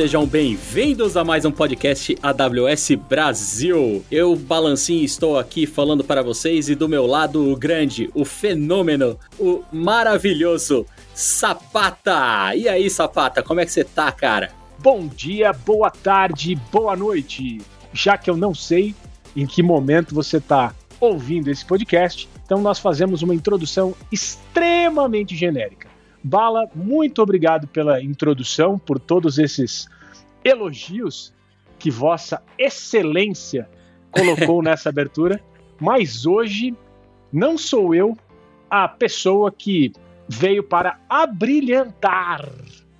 sejam bem-vindos a mais um podcast AWS Brasil. Eu, Balancinho, estou aqui falando para vocês e do meu lado o grande, o fenômeno, o maravilhoso Sapata. E aí, Sapata, como é que você tá, cara? Bom dia, boa tarde, boa noite. Já que eu não sei em que momento você está ouvindo esse podcast, então nós fazemos uma introdução extremamente genérica. Bala, muito obrigado pela introdução, por todos esses elogios que Vossa Excelência colocou nessa abertura. Mas hoje não sou eu a pessoa que veio para abrilhantar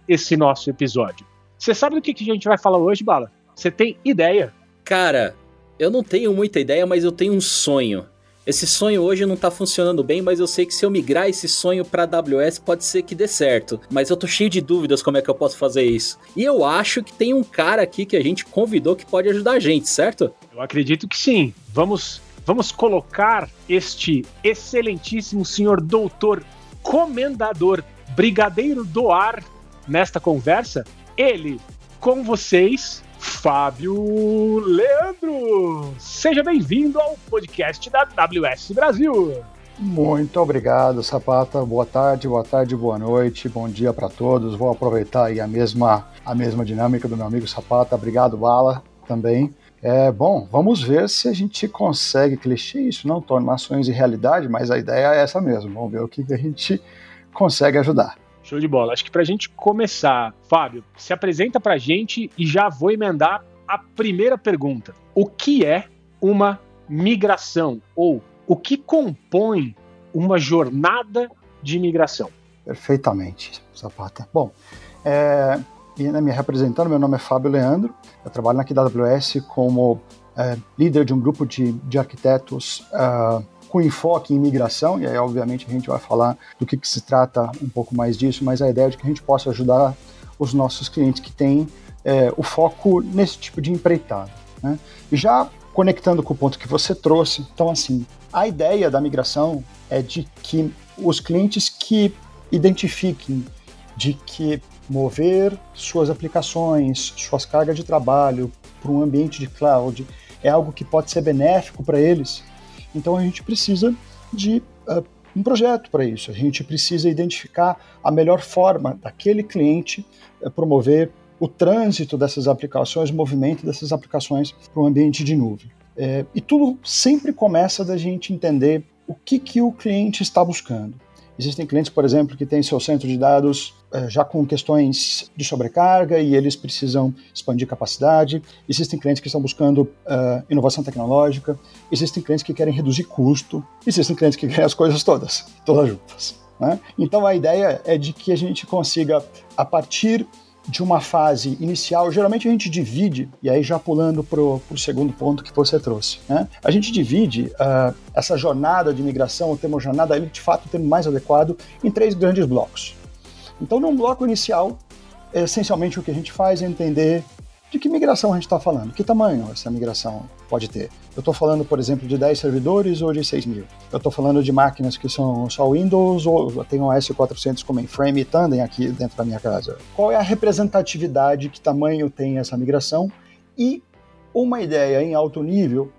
esse nosso episódio. Você sabe do que, que a gente vai falar hoje, Bala? Você tem ideia? Cara, eu não tenho muita ideia, mas eu tenho um sonho. Esse sonho hoje não tá funcionando bem, mas eu sei que se eu migrar esse sonho para AWS pode ser que dê certo. Mas eu tô cheio de dúvidas como é que eu posso fazer isso. E eu acho que tem um cara aqui que a gente convidou que pode ajudar a gente, certo? Eu acredito que sim. Vamos, vamos colocar este excelentíssimo senhor doutor comendador brigadeiro do ar nesta conversa. Ele com vocês, Fábio Leandro. Seja bem-vindo ao podcast da AWS Brasil. Muito obrigado, Sapata. Boa tarde, boa tarde, boa noite, bom dia para todos. Vou aproveitar aí a mesma, a mesma dinâmica do meu amigo Sapata. Obrigado, Bala, também. É, bom, vamos ver se a gente consegue, clichê isso, não tornar sonhos em realidade, mas a ideia é essa mesmo. Vamos ver o que a gente consegue ajudar. Show de bola. Acho que para a gente começar, Fábio, se apresenta para a gente e já vou emendar a primeira pergunta. O que é uma migração? Ou o que compõe uma jornada de migração? Perfeitamente, Zapata. Bom, é, né, me representando, meu nome é Fábio Leandro, eu trabalho da AWS como é, líder de um grupo de, de arquitetos uh, com enfoque em migração, e aí obviamente a gente vai falar do que, que se trata um pouco mais disso, mas a ideia é de que a gente possa ajudar os nossos clientes que têm é, o foco nesse tipo de empreitada. Né? E já conectando com o ponto que você trouxe, então assim, a ideia da migração é de que os clientes que identifiquem de que mover suas aplicações, suas cargas de trabalho para um ambiente de cloud é algo que pode ser benéfico para eles, então a gente precisa de uh, um projeto para isso. A gente precisa identificar a melhor forma daquele cliente uh, promover o trânsito dessas aplicações, o movimento dessas aplicações para o ambiente de nuvem. É, e tudo sempre começa da gente entender o que, que o cliente está buscando. Existem clientes, por exemplo, que têm seu centro de dados eh, já com questões de sobrecarga e eles precisam expandir capacidade. Existem clientes que estão buscando uh, inovação tecnológica. Existem clientes que querem reduzir custo. Existem clientes que querem as coisas todas, todas juntas. Né? Então a ideia é de que a gente consiga, a partir de uma fase inicial, geralmente a gente divide, e aí já pulando para o segundo ponto que você trouxe, né? a gente divide uh, essa jornada de migração, o termo jornada, ele de fato é o termo mais adequado, em três grandes blocos. Então, num bloco inicial, essencialmente o que a gente faz é entender de que migração a gente está falando? Que tamanho essa migração pode ter? Eu estou falando, por exemplo, de 10 servidores ou de 6 mil? Eu estou falando de máquinas que são só Windows ou tenho um S400 com mainframe e Tandem aqui dentro da minha casa? Qual é a representatividade, que tamanho tem essa migração? E uma ideia em alto nível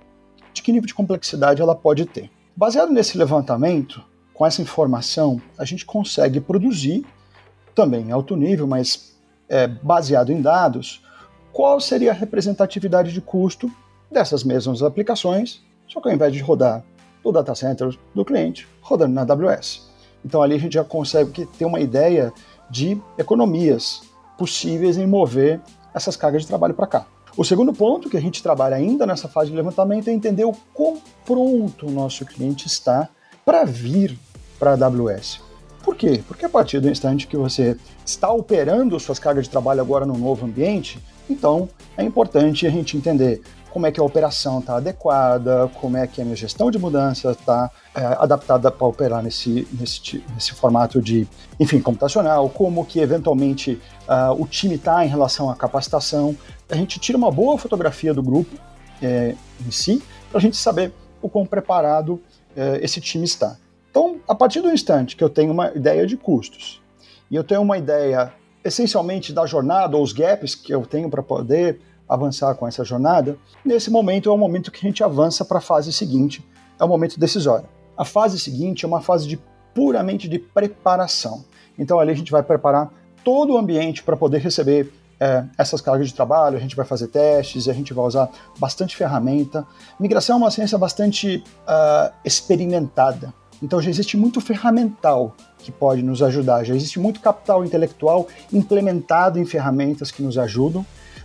de que nível de complexidade ela pode ter. Baseado nesse levantamento, com essa informação, a gente consegue produzir, também em alto nível, mas é, baseado em dados, qual seria a representatividade de custo dessas mesmas aplicações, só que ao invés de rodar no data center do cliente, rodando na AWS. Então ali a gente já consegue ter uma ideia de economias possíveis em mover essas cargas de trabalho para cá. O segundo ponto que a gente trabalha ainda nessa fase de levantamento é entender o quão pronto o nosso cliente está para vir para a AWS. Por quê? Porque a partir do instante que você está operando suas cargas de trabalho agora no novo ambiente, então, é importante a gente entender como é que a operação está adequada, como é que a minha gestão de mudança está é, adaptada para operar nesse, nesse, nesse formato de, enfim, computacional, como que eventualmente uh, o time está em relação à capacitação. A gente tira uma boa fotografia do grupo é, em si, para a gente saber o quão preparado é, esse time está. Então, a partir do instante que eu tenho uma ideia de custos e eu tenho uma ideia essencialmente da jornada ou os gaps que eu tenho para poder avançar com essa jornada, nesse momento é o momento que a gente avança para a fase seguinte, é o momento decisório. A fase seguinte é uma fase de puramente de preparação. Então ali a gente vai preparar todo o ambiente para poder receber é, essas cargas de trabalho, a gente vai fazer testes, a gente vai usar bastante ferramenta. Migração é uma ciência bastante uh, experimentada, então já existe muito ferramental que pode nos ajudar, já existe muito capital intelectual implementado em ferramentas que nos ajudam,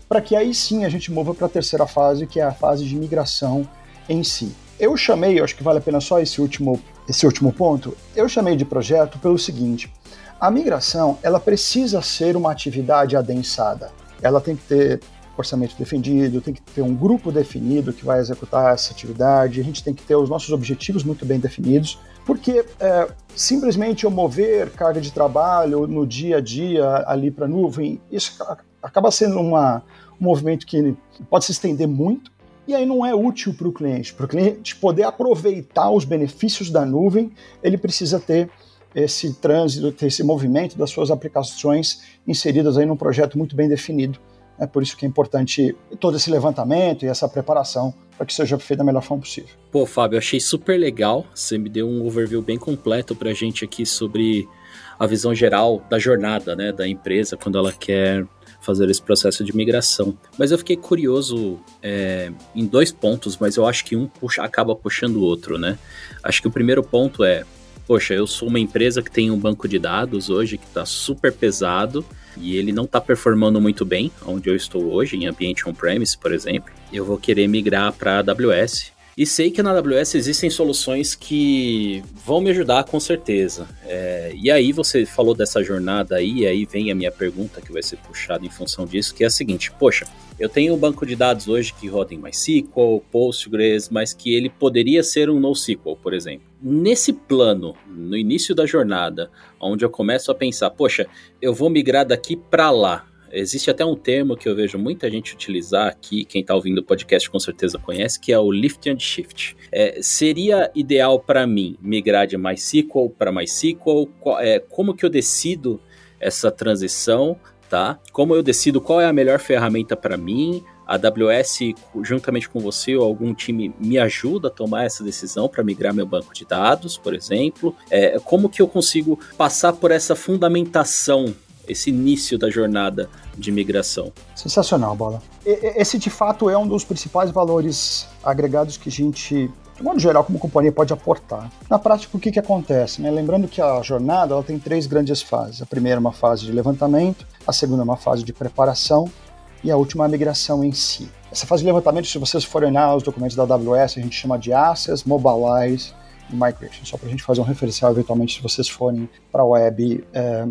para que aí sim a gente mova para a terceira fase, que é a fase de migração em si. Eu chamei, acho que vale a pena só esse último, esse último ponto, eu chamei de projeto pelo seguinte, a migração, ela precisa ser uma atividade adensada. Ela tem que ter orçamento definido, tem que ter um grupo definido que vai executar essa atividade, a gente tem que ter os nossos objetivos muito bem definidos, porque é, simplesmente eu mover carga de trabalho no dia a dia ali para a nuvem, isso acaba sendo uma, um movimento que pode se estender muito, e aí não é útil para o cliente. Para o cliente poder aproveitar os benefícios da nuvem, ele precisa ter esse trânsito, esse movimento das suas aplicações inseridas aí num projeto muito bem definido. É por isso que é importante todo esse levantamento e essa preparação para que seja feito da melhor forma possível. Pô, Fábio, achei super legal. Você me deu um overview bem completo para a gente aqui sobre a visão geral da jornada né, da empresa quando ela quer fazer esse processo de migração. Mas eu fiquei curioso é, em dois pontos, mas eu acho que um puxa, acaba puxando o outro, né? Acho que o primeiro ponto é poxa, eu sou uma empresa que tem um banco de dados hoje que está super pesado e ele não está performando muito bem onde eu estou hoje, em ambiente on-premise, por exemplo. Eu vou querer migrar para AWS. E sei que na AWS existem soluções que vão me ajudar com certeza. É, e aí você falou dessa jornada aí, e aí vem a minha pergunta que vai ser puxada em função disso, que é a seguinte: poxa, eu tenho um banco de dados hoje que roda em MySQL, Postgres, mas que ele poderia ser um NoSQL, por exemplo. Nesse plano, no início da jornada, onde eu começo a pensar, poxa, eu vou migrar daqui para lá. Existe até um termo que eu vejo muita gente utilizar aqui, quem está ouvindo o podcast com certeza conhece, que é o lift and shift. É, seria ideal para mim migrar de MySQL para MySQL? É, como que eu decido essa transição? tá? Como eu decido qual é a melhor ferramenta para mim, a AWS, juntamente com você ou algum time, me ajuda a tomar essa decisão para migrar meu banco de dados, por exemplo. É, como que eu consigo passar por essa fundamentação, esse início da jornada de migração? Sensacional, Bola. Esse, de fato, é um dos principais valores agregados que a gente de modo geral, como companhia pode aportar. Na prática, o que, que acontece? Né? Lembrando que a jornada ela tem três grandes fases. A primeira é uma fase de levantamento, a segunda é uma fase de preparação e a última é a migração em si. Essa fase de levantamento, se vocês forem olhar os documentos da AWS, a gente chama de Access, Mobilize e Migration, só para a gente fazer um referencial eventualmente se vocês forem para a web é,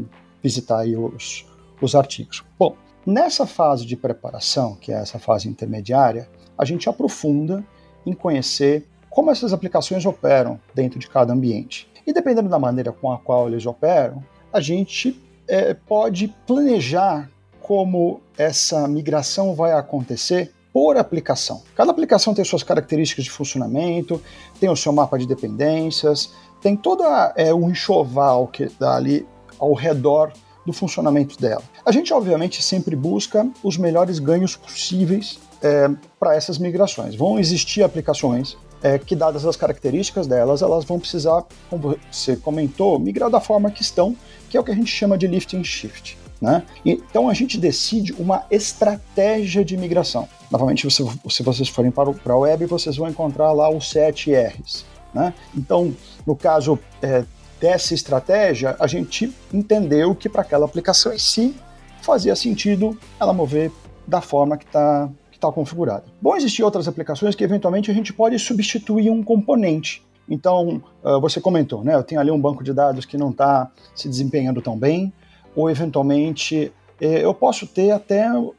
visitar os, os artigos. Bom, nessa fase de preparação, que é essa fase intermediária, a gente aprofunda em conhecer como essas aplicações operam dentro de cada ambiente. E dependendo da maneira com a qual eles operam, a gente é, pode planejar como essa migração vai acontecer por aplicação. Cada aplicação tem suas características de funcionamento, tem o seu mapa de dependências, tem toda é, o enxoval que dá ali ao redor do funcionamento dela. A gente, obviamente, sempre busca os melhores ganhos possíveis é, para essas migrações. Vão existir aplicações é, que, dadas as características delas, elas vão precisar, como você comentou, migrar da forma que estão, que é o que a gente chama de lift and shift. Né? Então a gente decide uma estratégia de migração. Novamente, se, se vocês forem para, para a web, vocês vão encontrar lá os 7 R's. Né? Então, no caso é, dessa estratégia, a gente entendeu que para aquela aplicação em si fazia sentido ela mover da forma que está está configurada. Bom, existem outras aplicações que eventualmente a gente pode substituir um componente. Então, uh, você comentou, né? Eu tenho ali um banco de dados que não está se desempenhando tão bem, ou eventualmente eh, eu posso ter até um,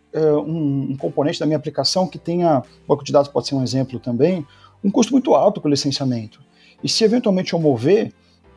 um, componente da minha aplicação que tenha, banco de dados pode ser um exemplo também, um custo muito alto com o licenciamento. E se eventualmente eu mover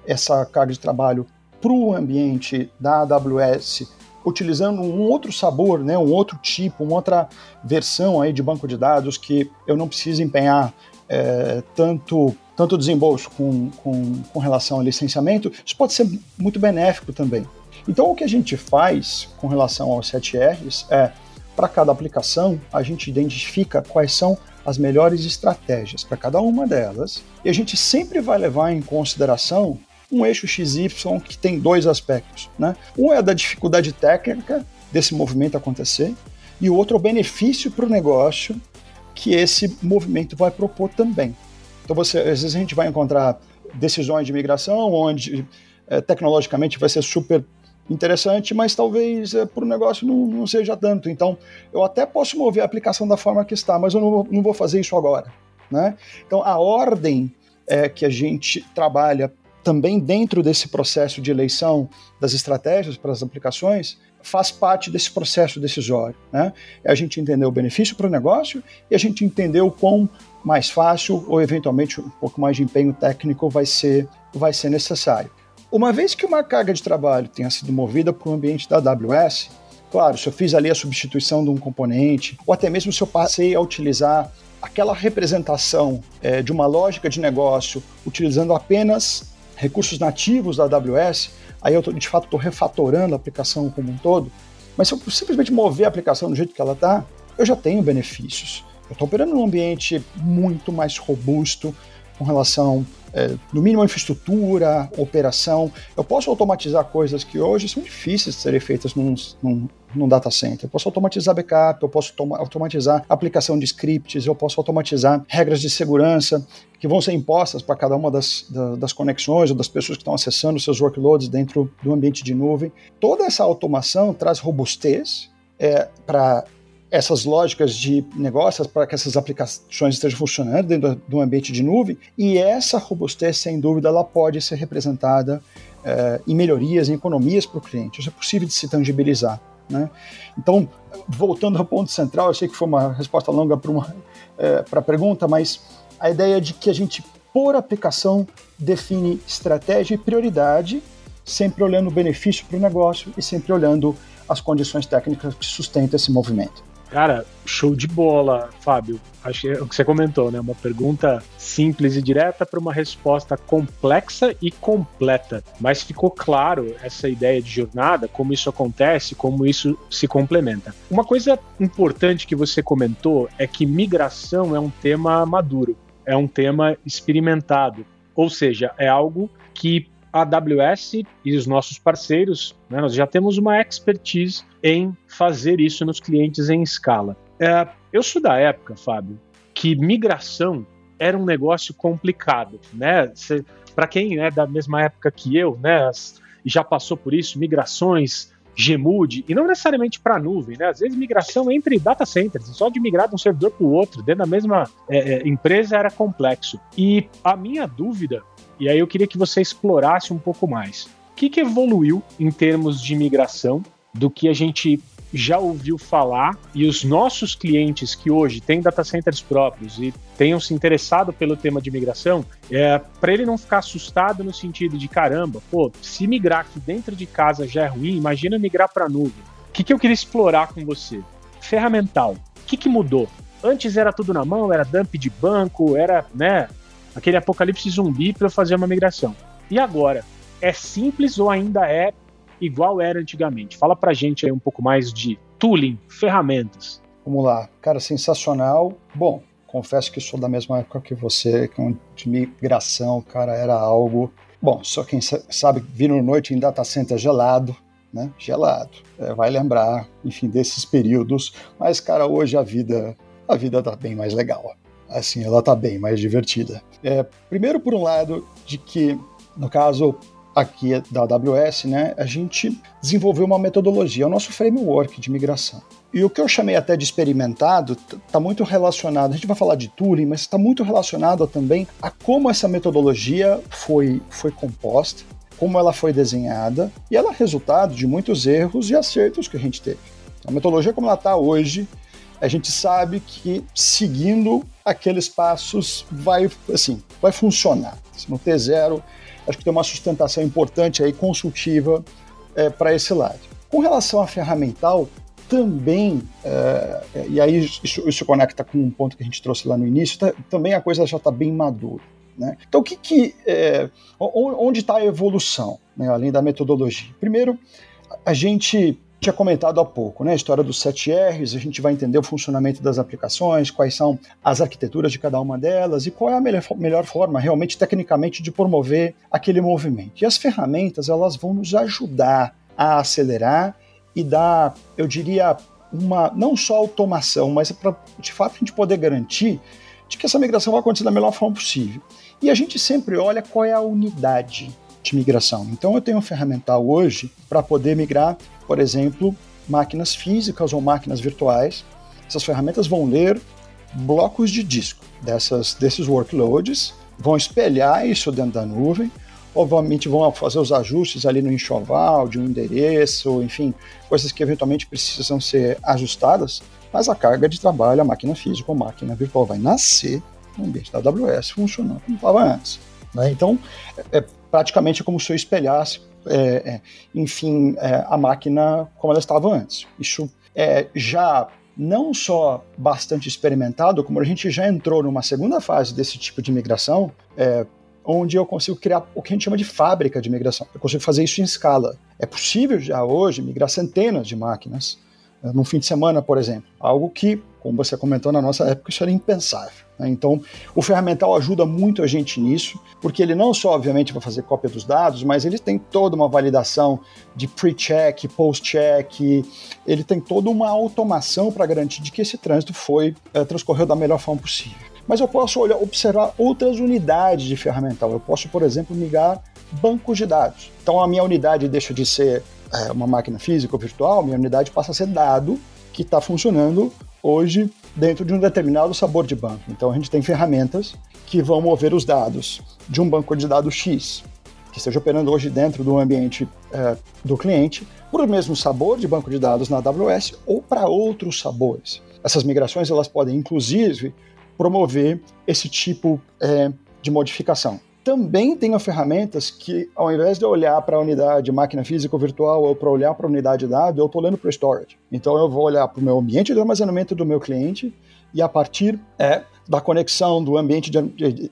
essa carga de trabalho para o ambiente da AWS utilizando um outro sabor, né, um outro tipo, uma outra versão aí de banco de dados que eu não preciso empenhar é, tanto, tanto desembolso com, com, com relação ao licenciamento, isso pode ser muito benéfico também. Então, o que a gente faz com relação aos 7Rs é, para cada aplicação, a gente identifica quais são as melhores estratégias para cada uma delas, e a gente sempre vai levar em consideração um eixo XY que tem dois aspectos. Né? Um é da dificuldade técnica desse movimento acontecer, e o outro é o benefício para o negócio que esse movimento vai propor também. Então, você, às vezes a gente vai encontrar decisões de migração onde é, tecnologicamente vai ser super interessante, mas talvez é, para o negócio não, não, seja tanto. Então, eu até posso mover a aplicação da forma que está, mas eu não, não vou fazer isso agora. Né? Então, a ordem é, que a gente trabalha também dentro desse processo de eleição das estratégias para as aplicações faz parte desse processo decisório. Né? É a gente entender o benefício para o negócio e a gente entender o quão mais fácil ou eventualmente um pouco mais de empenho técnico vai ser, vai ser necessário. Uma vez que uma carga de trabalho tenha sido movida para o ambiente da AWS, claro, se eu fiz ali a substituição de um componente, ou até mesmo se eu passei a utilizar aquela representação é, de uma lógica de negócio utilizando apenas recursos nativos da AWS, aí eu tô, de fato estou refatorando a aplicação como um todo, mas se eu simplesmente mover a aplicação do jeito que ela está, eu já tenho benefícios. Eu estou operando num ambiente muito mais robusto com relação, é, no mínimo, infraestrutura, operação. Eu posso automatizar coisas que hoje são difíceis de serem feitas num, num, num data center. Eu posso automatizar backup, eu posso automatizar aplicação de scripts, eu posso automatizar regras de segurança que vão ser impostas para cada uma das, das conexões ou das pessoas que estão acessando seus workloads dentro do ambiente de nuvem. Toda essa automação traz robustez é, para essas lógicas de negócios para que essas aplicações estejam funcionando dentro do ambiente de nuvem e essa robustez, sem dúvida, ela pode ser representada é, em melhorias, em economias para o cliente. Isso é possível de se tangibilizar. Né? Então, voltando ao ponto central, eu sei que foi uma resposta longa para é, a pergunta, mas a ideia de que a gente, por aplicação, define estratégia e prioridade, sempre olhando o benefício para o negócio e sempre olhando as condições técnicas que sustentam esse movimento. Cara, show de bola, Fábio. Acho que é o que você comentou, né? Uma pergunta simples e direta para uma resposta complexa e completa. Mas ficou claro essa ideia de jornada, como isso acontece, como isso se complementa. Uma coisa importante que você comentou é que migração é um tema maduro, é um tema experimentado. Ou seja, é algo que AWS e os nossos parceiros, né, nós já temos uma expertise em fazer isso nos clientes em escala. É, eu sou da época, Fábio, que migração era um negócio complicado, né? Para quem é da mesma época que eu, né, já passou por isso, migrações, Gmood, e não necessariamente para nuvem, né? Às vezes migração entre data centers, só de migrar de um servidor para o outro, dentro da mesma é, é, empresa era complexo. E a minha dúvida e aí eu queria que você explorasse um pouco mais. O que, que evoluiu em termos de migração do que a gente já ouviu falar e os nossos clientes que hoje têm data centers próprios e tenham se interessado pelo tema de migração, é, para ele não ficar assustado no sentido de caramba, pô, se migrar aqui dentro de casa já é ruim, imagina migrar para nuvem. O que, que eu queria explorar com você? Ferramental. O que, que mudou? Antes era tudo na mão, era dump de banco, era né, aquele apocalipse zumbi para eu fazer uma migração. E agora? É simples ou ainda é igual era antigamente? Fala pra gente aí um pouco mais de tooling, ferramentas. Vamos lá, cara, sensacional. Bom, confesso que sou da mesma época que você, que de migração, cara, era algo. Bom, só quem sabe vir no noite em data center gelado, né? Gelado. É, vai lembrar, enfim, desses períodos. Mas, cara, hoje a vida, a vida tá bem mais legal assim, ela tá bem mais divertida. É, primeiro, por um lado, de que, no caso aqui da AWS, né, a gente desenvolveu uma metodologia, o nosso framework de migração. E o que eu chamei até de experimentado está muito relacionado, a gente vai falar de tooling, mas está muito relacionado também a como essa metodologia foi, foi composta, como ela foi desenhada, e ela é resultado de muitos erros e acertos que a gente teve. A metodologia como ela está hoje, a gente sabe que seguindo aqueles passos vai assim vai funcionar. No T0, acho que tem uma sustentação importante aí consultiva é, para esse lado. Com relação à ferramental, também, é, e aí isso, isso conecta com um ponto que a gente trouxe lá no início, tá, também a coisa já está bem madura. Né? Então, o que, que é, onde está a evolução, né, além da metodologia? Primeiro, a gente tinha comentado há pouco, né? A história dos 7Rs, a gente vai entender o funcionamento das aplicações, quais são as arquiteturas de cada uma delas e qual é a melhor, melhor forma, realmente, tecnicamente, de promover aquele movimento. E as ferramentas, elas vão nos ajudar a acelerar e dar, eu diria, uma não só automação, mas para de fato a gente poder garantir de que essa migração vai acontecer da melhor forma possível. E a gente sempre olha qual é a unidade de migração. Então eu tenho um ferramental hoje para poder migrar por exemplo, máquinas físicas ou máquinas virtuais. Essas ferramentas vão ler blocos de disco dessas, desses workloads, vão espelhar isso dentro da nuvem, obviamente vão fazer os ajustes ali no enxoval de um endereço, enfim, coisas que eventualmente precisam ser ajustadas, mas a carga de trabalho, a máquina física ou máquina virtual vai nascer no ambiente da AWS funcionando como estava antes. Né? Então, é, é praticamente como se eu espelhasse é, é, enfim, é, a máquina como ela estava antes. Isso é já não só bastante experimentado, como a gente já entrou numa segunda fase desse tipo de migração, é, onde eu consigo criar o que a gente chama de fábrica de migração. Eu consigo fazer isso em escala. É possível já hoje migrar centenas de máquinas é, num fim de semana, por exemplo. Algo que, como você comentou na nossa época, isso era impensável. Né? Então, o ferramental ajuda muito a gente nisso, porque ele não só, obviamente, vai fazer cópia dos dados, mas ele tem toda uma validação de pre-check, post-check, ele tem toda uma automação para garantir de que esse trânsito foi é, transcorreu da melhor forma possível. Mas eu posso olhar, observar outras unidades de ferramental. Eu posso, por exemplo, migrar bancos de dados. Então, a minha unidade deixa de ser é, uma máquina física ou virtual, minha unidade passa a ser dado que está funcionando hoje dentro de um determinado sabor de banco. Então a gente tem ferramentas que vão mover os dados de um banco de dados X, que esteja operando hoje dentro do ambiente é, do cliente, para o mesmo sabor de banco de dados na AWS ou para outros sabores. Essas migrações elas podem inclusive promover esse tipo é, de modificação também tenho ferramentas que, ao invés de olhar para a unidade máquina física ou virtual ou para olhar para a unidade de dados, eu estou olhando para o storage. Então eu vou olhar para o meu ambiente de armazenamento do meu cliente e a partir é, da conexão do ambiente de, de,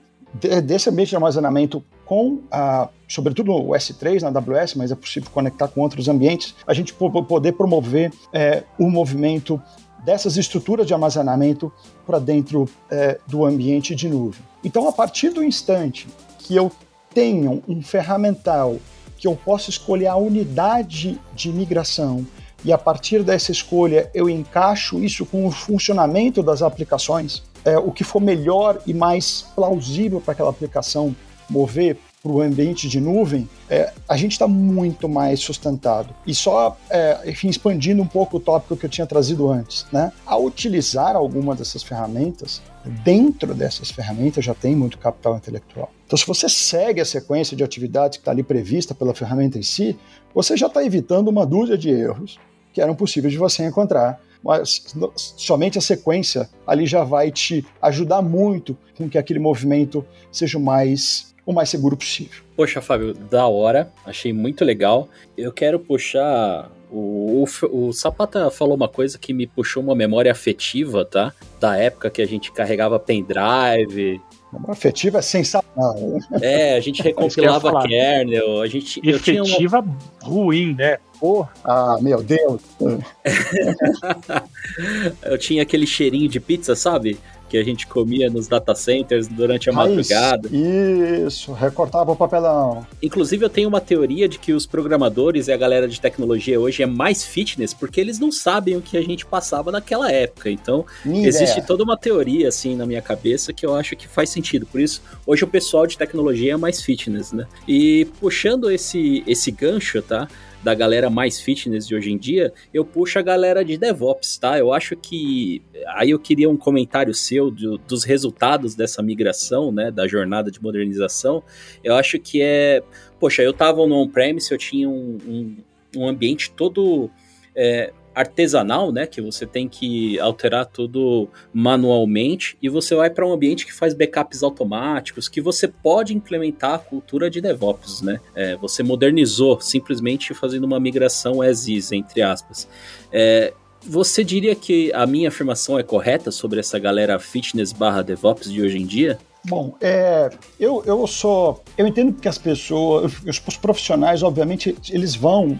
desse ambiente de armazenamento com, a, sobretudo o S3 na AWS, mas é possível conectar com outros ambientes, a gente poder promover é, o movimento dessas estruturas de armazenamento para dentro é, do ambiente de nuvem. Então, a partir do instante que eu tenho um ferramental que eu posso escolher a unidade de migração e a partir dessa escolha eu encaixo isso com o funcionamento das aplicações, é, o que for melhor e mais plausível para aquela aplicação mover para o ambiente de nuvem, é, a gente está muito mais sustentado. E só, é, enfim, expandindo um pouco o tópico que eu tinha trazido antes, né? Ao utilizar alguma dessas ferramentas, dentro dessas ferramentas já tem muito capital intelectual. Então, se você segue a sequência de atividades que está ali prevista pela ferramenta em si, você já está evitando uma dúzia de erros que eram possíveis de você encontrar. Mas somente a sequência ali já vai te ajudar muito com que aquele movimento seja o mais, o mais seguro possível. Poxa, Fábio, da hora, achei muito legal. Eu quero puxar o, o, o, Zapata falou uma coisa que me puxou uma memória afetiva, tá? Da época que a gente carregava pendrive, Memória afetiva é sensacional. É, a gente recompilava kernel, a gente... Efetiva uma... ruim, né? Porra. Ah, meu Deus. eu tinha aquele cheirinho de pizza, sabe? Que a gente comia nos data centers durante a Raiz, madrugada. Isso, recortava o papelão. Inclusive, eu tenho uma teoria de que os programadores e a galera de tecnologia hoje é mais fitness porque eles não sabem o que a gente passava naquela época. Então, minha existe ideia. toda uma teoria assim na minha cabeça que eu acho que faz sentido. Por isso, hoje o pessoal de tecnologia é mais fitness, né? E puxando esse, esse gancho, tá? Da galera mais fitness de hoje em dia, eu puxo a galera de DevOps, tá? Eu acho que. Aí eu queria um comentário seu do, dos resultados dessa migração, né? Da jornada de modernização. Eu acho que é. Poxa, eu tava no on-premise, eu tinha um, um, um ambiente todo. É, artesanal, né, que você tem que alterar tudo manualmente, e você vai para um ambiente que faz backups automáticos, que você pode implementar a cultura de DevOps, né? É, você modernizou simplesmente fazendo uma migração as is, entre aspas. É, você diria que a minha afirmação é correta sobre essa galera fitness barra DevOps de hoje em dia? Bom, é, eu, eu sou. Eu entendo que as pessoas, os, os profissionais, obviamente, eles vão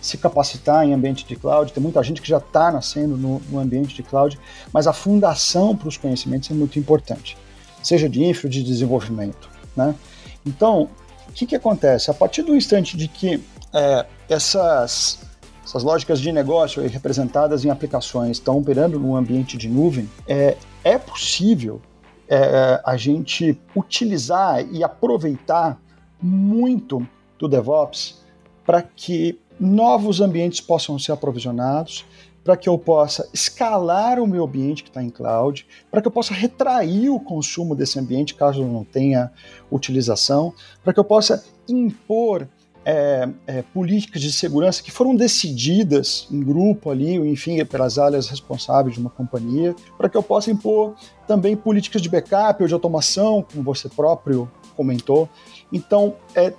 se capacitar em ambiente de cloud, tem muita gente que já está nascendo no, no, ambiente de cloud, mas a fundação para os conhecimentos é muito importante, seja de infra ou de desenvolvimento. Né? Então, o que, que acontece? A partir do instante de que é, essas, essas lógicas de negócio representadas em aplicações estão operando no ambiente de nuvem, é, é possível é, a gente utilizar e aproveitar muito do DevOps para que novos ambientes possam ser aprovisionados, para que eu possa escalar o meu ambiente que está em cloud, para que eu possa retrair o consumo desse ambiente caso não tenha utilização, para que eu possa impor é, é, políticas de segurança que foram decididas em grupo ali, enfim, pelas áreas responsáveis de uma companhia, para que eu possa impor também políticas de backup ou de automação, como você próprio comentou. Então, é,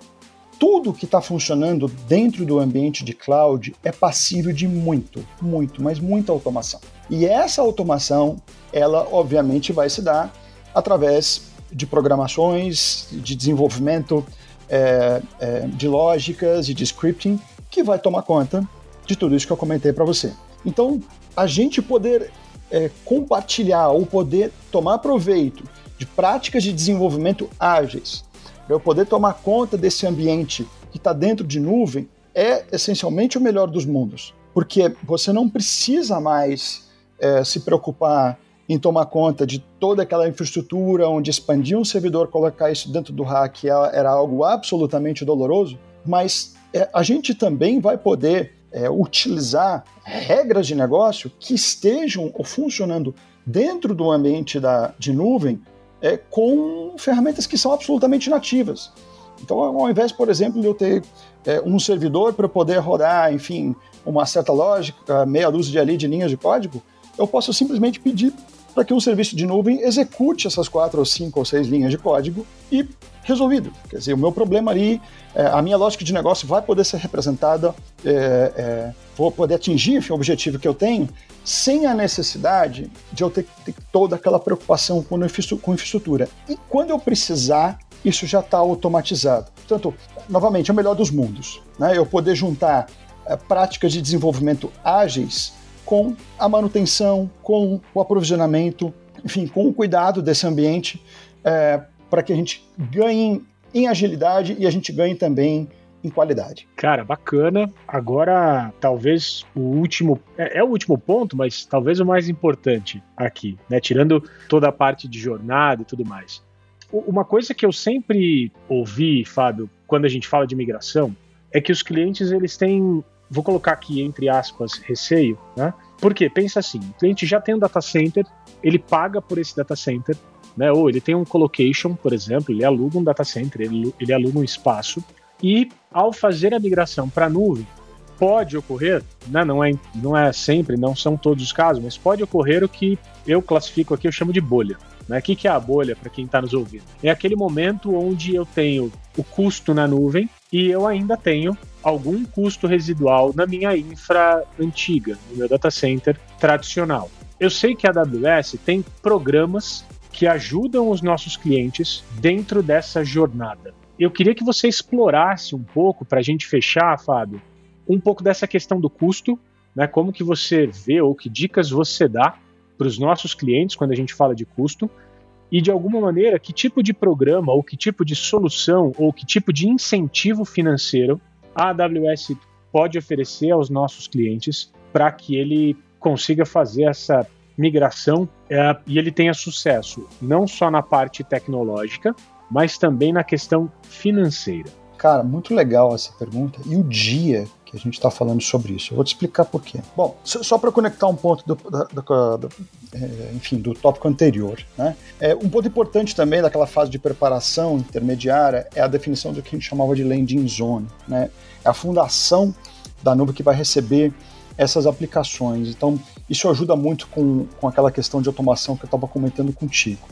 tudo que está funcionando dentro do ambiente de cloud é passível de muito, muito, mas muita automação. E essa automação, ela obviamente vai se dar através de programações, de desenvolvimento é, é, de lógicas e de scripting, que vai tomar conta de tudo isso que eu comentei para você. Então, a gente poder é, compartilhar ou poder tomar proveito de práticas de desenvolvimento ágeis para eu poder tomar conta desse ambiente que está dentro de nuvem, é essencialmente o melhor dos mundos. Porque você não precisa mais é, se preocupar em tomar conta de toda aquela infraestrutura onde expandir um servidor, colocar isso dentro do hack era algo absolutamente doloroso, mas é, a gente também vai poder é, utilizar regras de negócio que estejam funcionando dentro do ambiente da, de nuvem é, com ferramentas que são absolutamente nativas. Então, ao invés, por exemplo, de eu ter é, um servidor para poder rodar, enfim, uma certa lógica, meia dúzia ali de linhas de código, eu posso simplesmente pedir para que um serviço de nuvem execute essas quatro ou cinco ou seis linhas de código e resolvido. Quer dizer, o meu problema ali, é, a minha lógica de negócio vai poder ser representada, é, é, vou poder atingir enfim, o objetivo que eu tenho, sem a necessidade de eu ter, ter toda aquela preocupação com, com infraestrutura. E quando eu precisar, isso já está automatizado. Portanto, novamente, é o melhor dos mundos. Né? Eu poder juntar é, práticas de desenvolvimento ágeis com a manutenção, com o aprovisionamento, enfim, com o cuidado desse ambiente é, para que a gente ganhe em agilidade e a gente ganhe também em qualidade. Cara, bacana. Agora, talvez o último. É, é, o último ponto, mas talvez o mais importante aqui, né? Tirando toda a parte de jornada e tudo mais. Uma coisa que eu sempre ouvi, Fábio, quando a gente fala de migração, é que os clientes eles têm, vou colocar aqui entre aspas, receio, né? Porque pensa assim, o cliente já tem um data center, ele paga por esse data center, né? Ou ele tem um colocation, por exemplo, ele aluga um data center, ele, ele aluga um espaço, e ao fazer a migração para a nuvem, pode ocorrer, né, não, é, não é sempre, não são todos os casos, mas pode ocorrer o que eu classifico aqui, eu chamo de bolha. Né? O que, que é a bolha, para quem está nos ouvindo? É aquele momento onde eu tenho o custo na nuvem e eu ainda tenho algum custo residual na minha infra antiga, no meu data center tradicional. Eu sei que a AWS tem programas que ajudam os nossos clientes dentro dessa jornada. Eu queria que você explorasse um pouco, para a gente fechar, Fábio, um pouco dessa questão do custo, né? Como que você vê ou que dicas você dá para os nossos clientes quando a gente fala de custo e de alguma maneira que tipo de programa ou que tipo de solução ou que tipo de incentivo financeiro a AWS pode oferecer aos nossos clientes para que ele consiga fazer essa migração é, e ele tenha sucesso não só na parte tecnológica, mas também na questão financeira? Cara, muito legal essa pergunta. E o dia que a gente está falando sobre isso? Eu vou te explicar por quê. Bom, só para conectar um ponto do, do, do é, enfim, do tópico anterior. Né? É, um ponto importante também daquela fase de preparação intermediária é a definição do que a gente chamava de landing zone. Né? É a fundação da nuvem que vai receber essas aplicações. Então, isso ajuda muito com, com aquela questão de automação que eu estava comentando contigo.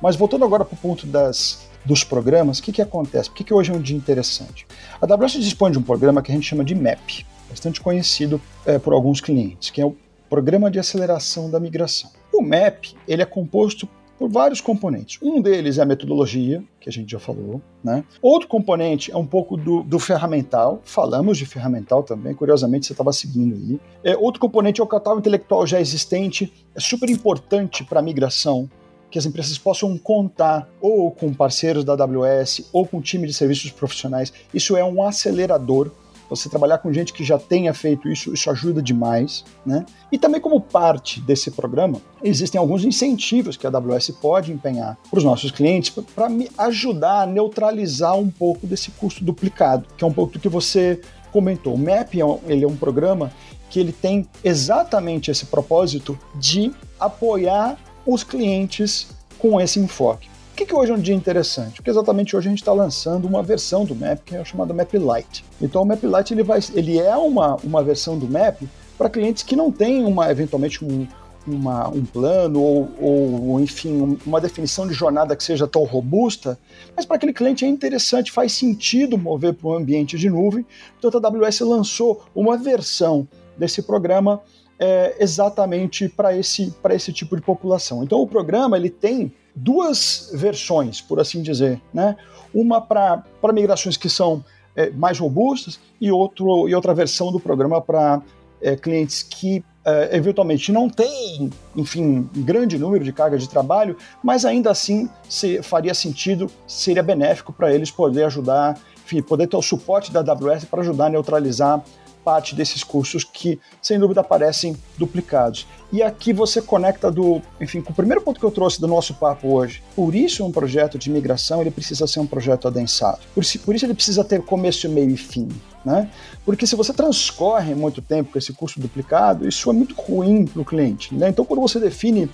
Mas voltando agora para o ponto das, dos programas, o que, que acontece? Por que, que hoje é um dia interessante? A AWS dispõe de um programa que a gente chama de MAP, bastante conhecido é, por alguns clientes, que é o Programa de Aceleração da Migração. O MAP ele é composto por vários componentes. Um deles é a metodologia, que a gente já falou. Né? Outro componente é um pouco do, do ferramental, falamos de ferramental também, curiosamente você estava seguindo aí. É, outro componente é o catálogo intelectual já existente, é super importante para a migração, que as empresas possam contar ou com parceiros da AWS ou com time de serviços profissionais. Isso é um acelerador você trabalhar com gente que já tenha feito isso, isso ajuda demais, né? E também como parte desse programa, existem alguns incentivos que a AWS pode empenhar para os nossos clientes para me ajudar a neutralizar um pouco desse custo duplicado, que é um pouco do que você comentou. O MAP é um, ele é um programa que ele tem exatamente esse propósito de apoiar os clientes com esse enfoque. Por que, que hoje é um dia interessante? Porque exatamente hoje a gente está lançando uma versão do Map que é chamada Map Lite. Então o Map Lite ele, vai, ele é uma, uma versão do Map para clientes que não têm uma, eventualmente um, uma, um plano ou, ou, enfim, uma definição de jornada que seja tão robusta, mas para aquele cliente é interessante, faz sentido mover para um ambiente de nuvem. Então a AWS lançou uma versão desse programa é, exatamente para esse, esse tipo de população. Então o programa ele tem duas versões, por assim dizer, né? Uma para migrações que são é, mais robustas e, outro, e outra versão do programa para é, clientes que é, eventualmente não têm, enfim, grande número de carga de trabalho, mas ainda assim se, faria sentido, seria benéfico para eles poder ajudar, enfim, poder ter o suporte da AWS para ajudar a neutralizar parte desses custos que, sem dúvida, parecem duplicados. E aqui você conecta do, enfim, com o primeiro ponto que eu trouxe do nosso papo hoje. Por isso, um projeto de migração ele precisa ser um projeto adensado. Por, por isso, ele precisa ter começo, meio e fim. Né? Porque se você transcorre muito tempo com esse custo duplicado, isso é muito ruim para o cliente. Né? Então, quando você define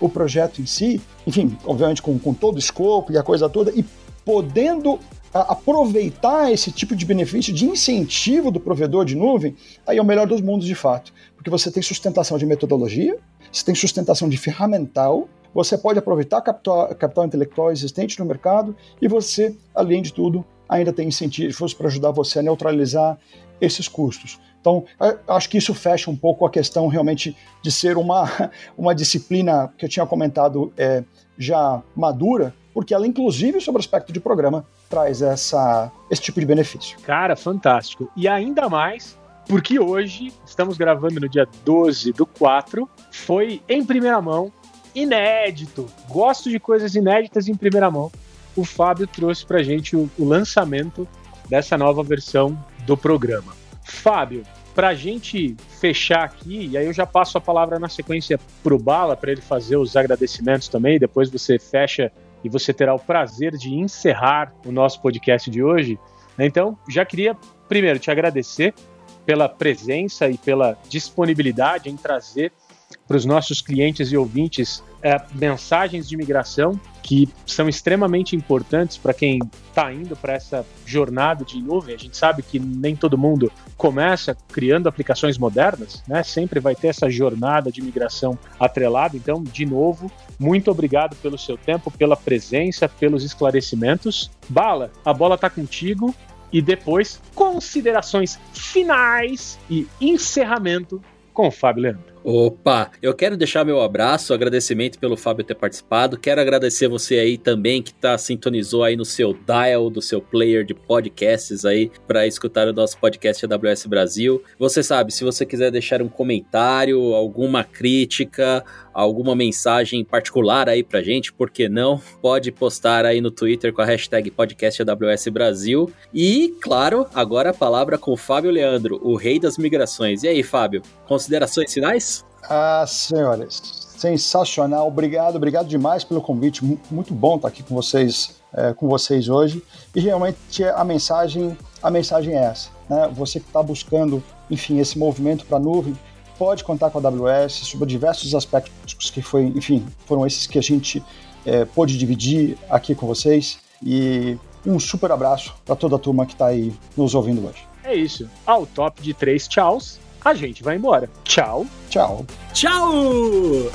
o projeto em si, enfim, obviamente com, com todo o escopo e a coisa toda, e podendo aproveitar esse tipo de benefício de incentivo do provedor de nuvem, aí é o melhor dos mundos de fato. Porque você tem sustentação de metodologia, você tem sustentação de ferramental, você pode aproveitar capital, capital intelectual existente no mercado e você, além de tudo, ainda tem incentivos para ajudar você a neutralizar esses custos. Então, acho que isso fecha um pouco a questão realmente de ser uma, uma disciplina que eu tinha comentado é, já madura, porque ela, inclusive, sobre o aspecto de programa, traz essa, esse tipo de benefício. Cara, fantástico. E ainda mais porque hoje, estamos gravando no dia 12 do 4, foi em primeira mão, inédito. Gosto de coisas inéditas em primeira mão. O Fábio trouxe pra gente o, o lançamento dessa nova versão do programa. Fábio, pra gente fechar aqui, e aí eu já passo a palavra na sequência pro Bala para ele fazer os agradecimentos também, depois você fecha e você terá o prazer de encerrar o nosso podcast de hoje. Então, já queria primeiro te agradecer pela presença e pela disponibilidade em trazer para os nossos clientes e ouvintes é, mensagens de migração que são extremamente importantes para quem está indo para essa jornada de nuvem. A gente sabe que nem todo mundo começa criando aplicações modernas, né? Sempre vai ter essa jornada de migração atrelada. Então, de novo, muito obrigado pelo seu tempo, pela presença, pelos esclarecimentos. Bala, a bola está contigo. E depois, considerações finais e encerramento com o Fábio Leandro. Opa, eu quero deixar meu abraço, agradecimento pelo Fábio ter participado. Quero agradecer você aí também que tá sintonizou aí no seu dial do seu player de podcasts aí para escutar o nosso podcast AWS Brasil. Você sabe, se você quiser deixar um comentário, alguma crítica, alguma mensagem particular aí pra gente, por que não? Pode postar aí no Twitter com a hashtag podcast AWS Brasil. E, claro, agora a palavra com o Fábio Leandro, o rei das migrações. E aí, Fábio, considerações finais? Ah, senhores, sensacional. Obrigado, obrigado demais pelo convite. Muito bom estar aqui com vocês, é, com vocês hoje. E realmente a mensagem, a mensagem é essa. Né? Você que está buscando, enfim, esse movimento para a nuvem, pode contar com a AWS sobre diversos aspectos que foi, enfim, foram esses que a gente é, pôde dividir aqui com vocês. E um super abraço para toda a turma que está aí nos ouvindo hoje. É isso. Ao top de três tchauz a gente vai embora. Tchau. Tchau. Tchau!